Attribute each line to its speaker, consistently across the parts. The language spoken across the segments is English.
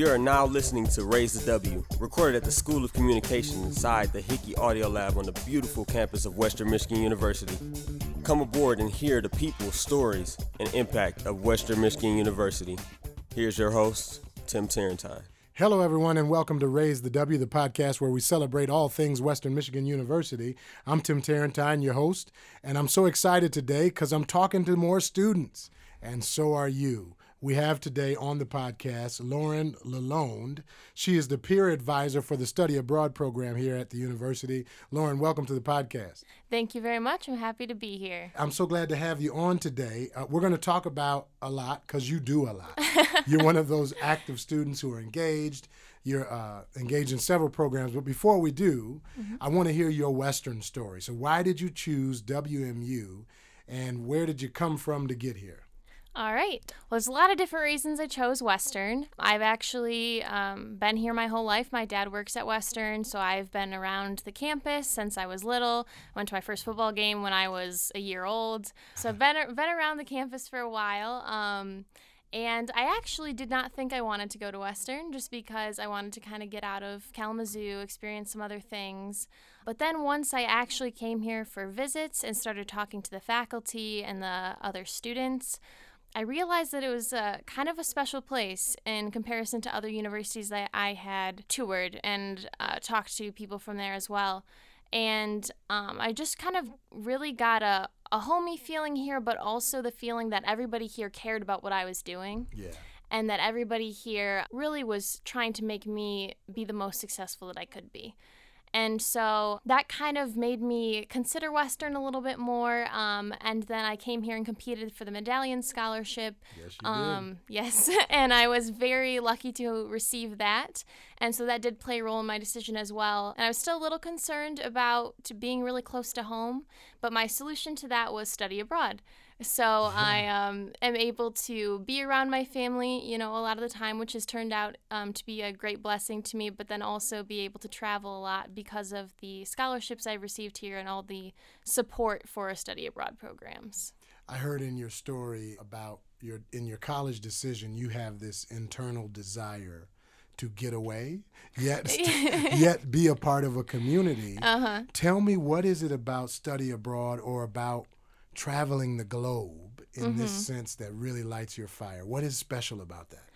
Speaker 1: You are now listening to Raise the W, recorded at the School of Communication inside the Hickey Audio Lab on the beautiful campus of Western Michigan University. Come aboard and hear the people, stories, and impact of Western Michigan University. Here's your host, Tim Tarentine.
Speaker 2: Hello, everyone, and welcome to Raise the W, the podcast where we celebrate all things Western Michigan University. I'm Tim Tarentine, your host, and I'm so excited today because I'm talking to more students, and so are you. We have today on the podcast Lauren Lalonde. She is the peer advisor for the Study Abroad program here at the university. Lauren, welcome to the podcast.
Speaker 3: Thank you very much. I'm happy to be here.
Speaker 2: I'm so glad to have you on today. Uh, we're going to talk about a lot because you do a lot. You're one of those active students who are engaged. You're uh, engaged in several programs. But before we do, mm-hmm. I want to hear your Western story. So, why did you choose WMU and where did you come from to get here?
Speaker 3: All right. Well, there's a lot of different reasons I chose Western. I've actually um, been here my whole life. My dad works at Western, so I've been around the campus since I was little. I went to my first football game when I was a year old. So I've been, been around the campus for a while. Um, and I actually did not think I wanted to go to Western just because I wanted to kind of get out of Kalamazoo, experience some other things. But then once I actually came here for visits and started talking to the faculty and the other students, I realized that it was uh, kind of a special place in comparison to other universities that I had toured and uh, talked to people from there as well. And um, I just kind of really got a, a homey feeling here, but also the feeling that everybody here cared about what I was doing.
Speaker 2: Yeah.
Speaker 3: And that everybody here really was trying to make me be the most successful that I could be. And so that kind of made me consider Western a little bit more. Um, and then I came here and competed for the medallion scholarship.
Speaker 2: Yes, you um,
Speaker 3: did. Yes, and I was very lucky to receive that. And so that did play a role in my decision as well. And I was still a little concerned about being really close to home, but my solution to that was study abroad. So I um, am able to be around my family, you know, a lot of the time, which has turned out um, to be a great blessing to me, but then also be able to travel a lot because of the scholarships I've received here and all the support for study abroad programs.
Speaker 2: I heard in your story about your in your college decision, you have this internal desire to get away, yet yet be a part of a community.
Speaker 3: Uh-huh.
Speaker 2: Tell me what is it about study abroad or about traveling the globe in mm-hmm. this sense that really lights your fire? What is special about that?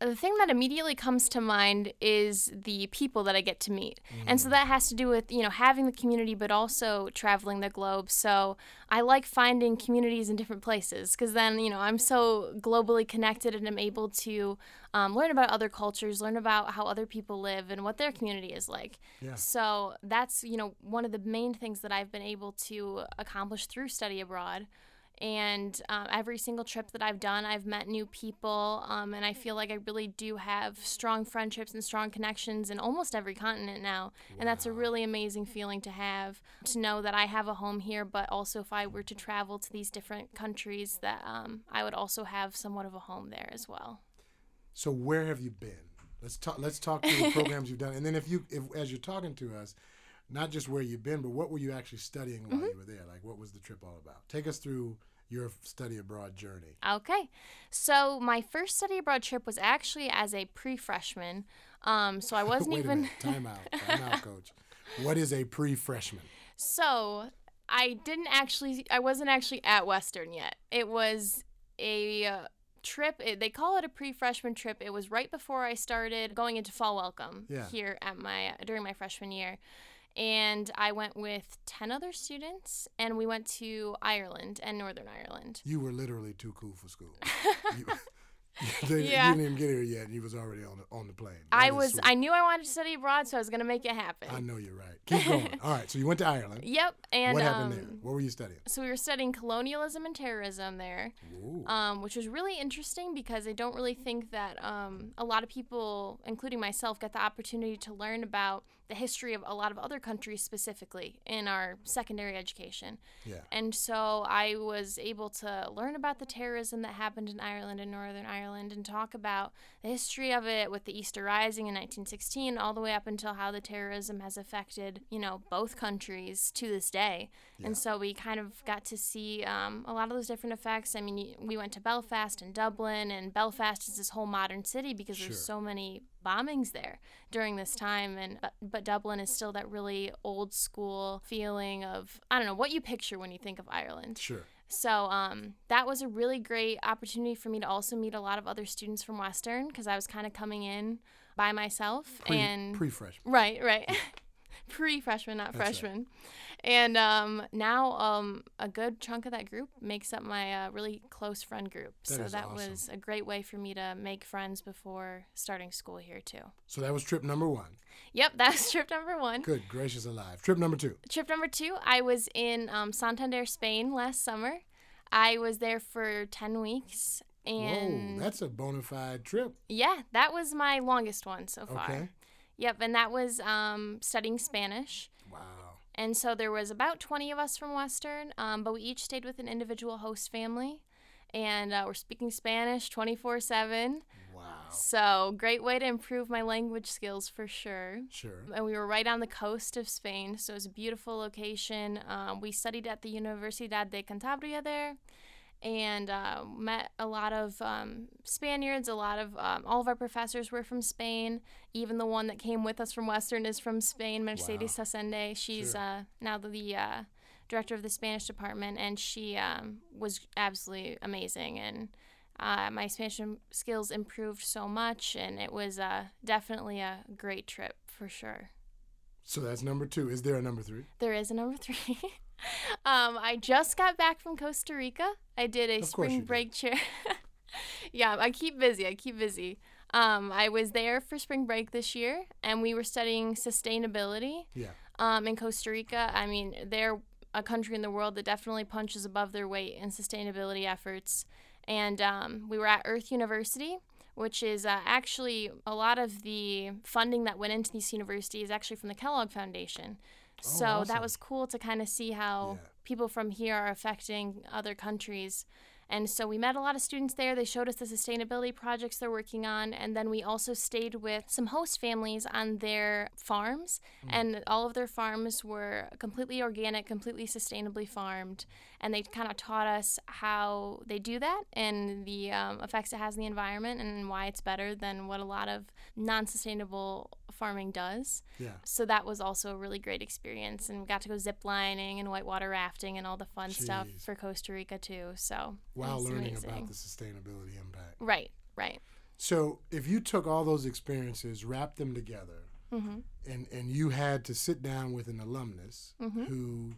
Speaker 3: The thing that immediately comes to mind is the people that I get to meet. Mm. And so that has to do with, you know, having the community but also traveling the globe. So I like finding communities in different places because then, you know, I'm so globally connected and I'm able to um, learn about other cultures, learn about how other people live and what their community is like.
Speaker 2: Yeah.
Speaker 3: So that's, you know, one of the main things that I've been able to accomplish through study abroad and um, every single trip that I've done, I've met new people, um, and I feel like I really do have strong friendships and strong connections in almost every continent now, wow. and that's a really amazing feeling to have to know that I have a home here, but also if I were to travel to these different countries, that um, I would also have somewhat of a home there as well.
Speaker 2: So where have you been? Let's talk. Let's talk through the programs you've done, and then if you, if as you're talking to us, not just where you've been, but what were you actually studying while mm-hmm. you were there? Like, what was the trip all about? Take us through your study abroad journey.
Speaker 3: Okay. So my first study abroad trip was actually as a pre-freshman. Um, so I wasn't
Speaker 2: Wait
Speaker 3: even.
Speaker 2: A minute. Time out. Time out, coach. What is a pre-freshman?
Speaker 3: So I didn't actually. I wasn't actually at Western yet. It was a. Uh, trip it, they call it a pre-freshman trip it was right before i started going into fall welcome
Speaker 2: yeah.
Speaker 3: here at my during my freshman year and I went with 10 other students and we went to Ireland and Northern Ireland.
Speaker 2: You were literally too cool for school. you, they,
Speaker 3: yeah.
Speaker 2: You didn't even get here yet, and you was already on the on the plane.
Speaker 3: That I was. Sweet. I knew I wanted to study abroad, so I was going to make it happen.
Speaker 2: I know you're right. Keep going. All right. So you went to Ireland.
Speaker 3: Yep. And
Speaker 2: what happened
Speaker 3: um,
Speaker 2: there? What were you studying?
Speaker 3: So we were studying colonialism and terrorism there, um, which was really interesting because I don't really think that um, a lot of people, including myself, get the opportunity to learn about the history of a lot of other countries specifically in our secondary education.
Speaker 2: Yeah.
Speaker 3: And so I was able to learn about the terrorism that happened in Ireland and Northern Ireland and talk about the history of it with the Easter Rising in 1916 all the way up until how the terrorism has affected, you know, both countries to this day.
Speaker 2: Yeah.
Speaker 3: And so we kind of got to see um, a lot of those different effects. I mean, we went to Belfast and Dublin, and Belfast is this whole modern city because
Speaker 2: Sure.
Speaker 3: there's so many bombings there during this time and but, but Dublin is still that really old school feeling of I don't know what you picture when you think of Ireland.
Speaker 2: Sure.
Speaker 3: So um, that was a really great opportunity for me to also meet a lot of other students from Western because I was kind of coming in by myself
Speaker 2: Pre,
Speaker 3: and
Speaker 2: pre-freshman.
Speaker 3: right, right, pre freshman, not
Speaker 2: That's right.
Speaker 3: freshman. And um, now um, a good chunk of that group makes up my uh, really close friend group.
Speaker 2: That
Speaker 3: so that
Speaker 2: awesome.
Speaker 3: was a great way for me to make friends before starting school here too.
Speaker 2: So that was trip number one.
Speaker 3: Yep, that was trip number one.
Speaker 2: Good gracious alive. Trip number two.
Speaker 3: Trip number two, I was in um, Santander, Spain last summer. I was there for 10 weeks. And
Speaker 2: Whoa, that's a bona fide trip.
Speaker 3: yeah, that was my longest one so far.
Speaker 2: Okay.
Speaker 3: Yep, and that was um, studying Spanish.
Speaker 2: Wow.
Speaker 3: And so there was about 20 of us from Western, um, but we each stayed with an individual host family. And uh, we're speaking Spanish 24 7.
Speaker 2: Wow.
Speaker 3: So, great way to improve my language skills for sure.
Speaker 2: Sure.
Speaker 3: and we were right on the coast of Spain, so it was a beautiful location. Um, we studied at the Universidad de Cantabria there, and uh, met a lot of um, Spaniards. A lot of um, all of our professors were from Spain. Even the one that came with us from Western is from Spain, Mercedes Tasende. She's
Speaker 2: Sure.
Speaker 3: uh, now the uh, director of the Spanish department, and she um, was absolutely amazing and. Uh, my Spanish skills improved so much, and it was uh, definitely a great trip for sure.
Speaker 2: So that's number two. Is there a number three?
Speaker 3: There is a number three. um, I just got back from Costa Rica. I did a
Speaker 2: Of
Speaker 3: spring break chair. yeah, I keep busy. I keep busy. Um, I was there for spring break this year, and we were studying sustainability
Speaker 2: Yeah.
Speaker 3: um, in Costa Rica. I mean, they're a country in the world that definitely punches above their weight in sustainability efforts. And um, we were at Earth University, which is uh, actually a lot of the funding that went into these universities is actually from the Kellogg Foundation. So
Speaker 2: awesome.
Speaker 3: that was cool to kind of see how
Speaker 2: Yeah.
Speaker 3: people from here are affecting other countries. And so we met a lot of students there. They showed us the sustainability projects they're working on. And then we also stayed with some host families on their farms. And all of their farms were completely organic, completely sustainably farmed. And they kind of taught us how they do that and the um, effects it has in the environment and why it's better than what a lot of non sustainable farming does.
Speaker 2: Yeah.
Speaker 3: So that was also a really great experience, and we got to go zip lining and whitewater rafting and all the fun stuff for Costa Rica too. So
Speaker 2: While learning
Speaker 3: amazing.
Speaker 2: about the sustainability impact.
Speaker 3: right, right.
Speaker 2: So if you took all those experiences, wrapped them together,
Speaker 3: Mm-hmm.
Speaker 2: and and you had to sit down with an alumnus
Speaker 3: Mm-hmm.
Speaker 2: who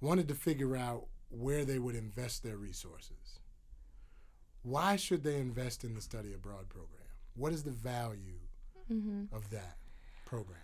Speaker 2: wanted to figure out where they would invest their resources. Why should they invest in the study abroad program? What is the value
Speaker 3: Mm-hmm.
Speaker 2: of that program?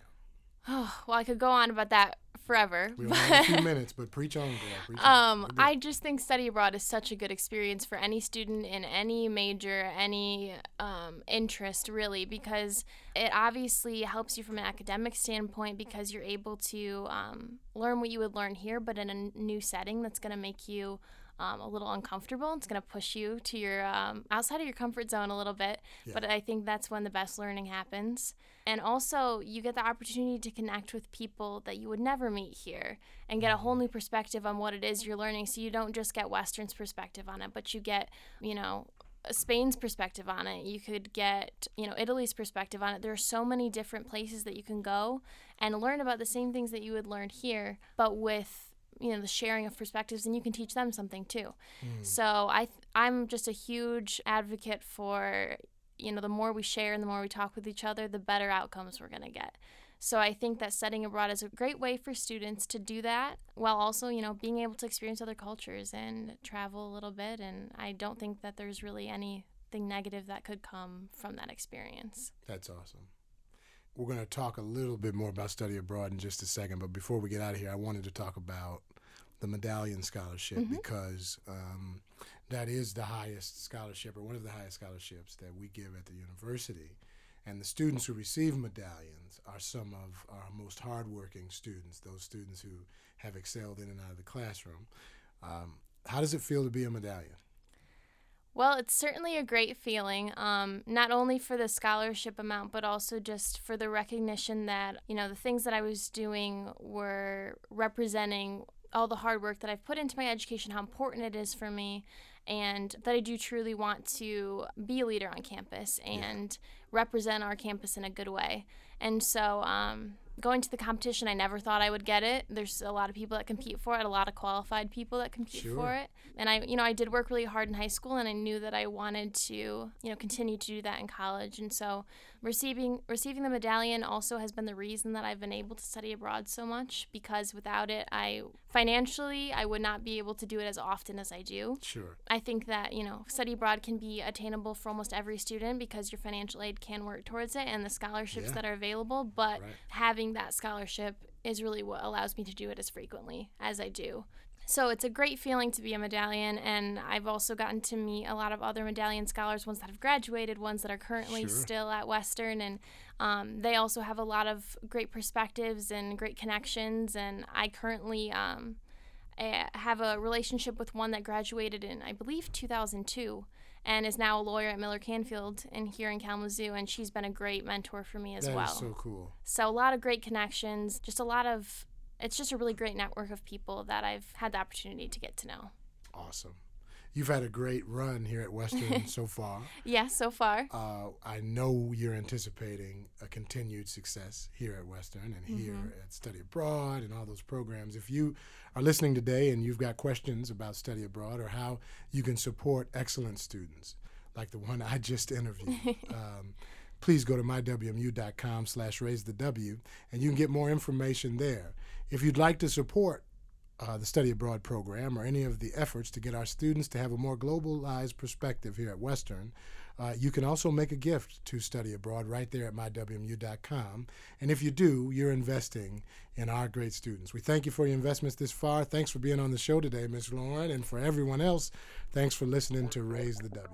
Speaker 3: Oh, well, I could go on about that forever.
Speaker 2: We only have a few minutes, but preach on, girl. Preach.
Speaker 3: Um,
Speaker 2: We're.
Speaker 3: I just think study abroad is such a good experience for any student in any major, any um, interest, really, because it obviously helps you from an academic standpoint because you're able to um, learn what you would learn here, but in a new setting that's going to make you um, a little uncomfortable. It's going to push you to your um, outside of your comfort zone a little bit,
Speaker 2: Yeah.
Speaker 3: but I think that's when the best learning happens. And also, you get the opportunity to connect with people that you would never meet here and get a whole new perspective on what it is you're learning. So you don't just get Western's perspective on it, but you get, you know, Spain's perspective on it. You could get, you know, Italy's perspective on it. There are so many different places that you can go and learn about the same things that you would learn here, but with you know the sharing of perspectives and you can teach them something too. Hmm. So i th- i'm just a huge advocate for you know the more we share and the more we talk with each other the better outcomes we're going to get. So i think that studying abroad is a great way for students to do that while also you know being able to experience other cultures and travel a little bit and i don't think that there's really anything negative that could come from that experience.
Speaker 2: That's awesome. We're going to talk a little bit more about study abroad in just a second, but before we get out of here, I wanted to talk about the medallion scholarship because um, that is the highest scholarship or one of the highest scholarships that we give at the university. And the students who receive medallions are some of our most hardworking students, those students who have excelled in and out of the classroom. Um, how does it feel to be a medallion?
Speaker 3: Well, it's certainly a great feeling, um, not only for the scholarship amount, but also just for the recognition that, you know, the things that I was doing were representing all the hard work that I've put into my education, how important it is for me, and that I do truly want to be a leader on campus and yeah. represent our campus in a good way. And so, um, going to the competition, I never thought I would get it. There's a lot of people that compete for it, a lot of qualified people that compete sure. for it. And I, you know, I did work really hard in high school, and I knew that I wanted to, you know, continue to do that in college. And so, receiving receiving the medallion also has been the reason that I've been able to study abroad so much because without it, I financially I would not be able to do it as often as I do.
Speaker 2: Sure.
Speaker 3: I think that you know, study abroad can be attainable for almost every student because your financial aid can work towards it and the scholarships yeah. that are available. But right. having that scholarship is really what allows me to do it as frequently as I do. So it's a great feeling to be a medallion, and I've also gotten to meet a lot of other medallion scholars, ones that have graduated, ones that are currently sure. still at Western, and um, they also have a lot of great perspectives and great connections. And I currently um, have a relationship with one that graduated in, I believe, 2002 and is now a lawyer at Miller Canfield and here in Kalamazoo, and she's been a great mentor for me as
Speaker 2: that
Speaker 3: well.
Speaker 2: That is so cool.
Speaker 3: So a lot of great connections, just a lot of. It's just a really great network of people that I've had the opportunity to get to know.
Speaker 2: Awesome. You've had a great run here at Western so far.
Speaker 3: Yeah, so far.
Speaker 2: Uh, I know you're anticipating a continued success here at Western and here mm-hmm. at Study Abroad and all those programs. If you are listening today and you've got questions about Study Abroad or how you can support excellent students, like the one I just interviewed, um, please go to mywmu.com slash raise the W and you can get more information there. If you'd like to support uh, the Study Abroad program or any of the efforts to get our students to have a more globalized perspective here at Western, uh, you can also make a gift to Study Abroad right there at mywmu.com. And if you do, you're investing in our great students. We thank you for your investments this far. Thanks for being on the show today, Ms. Lauren. And for everyone else, thanks for listening to Raise the W.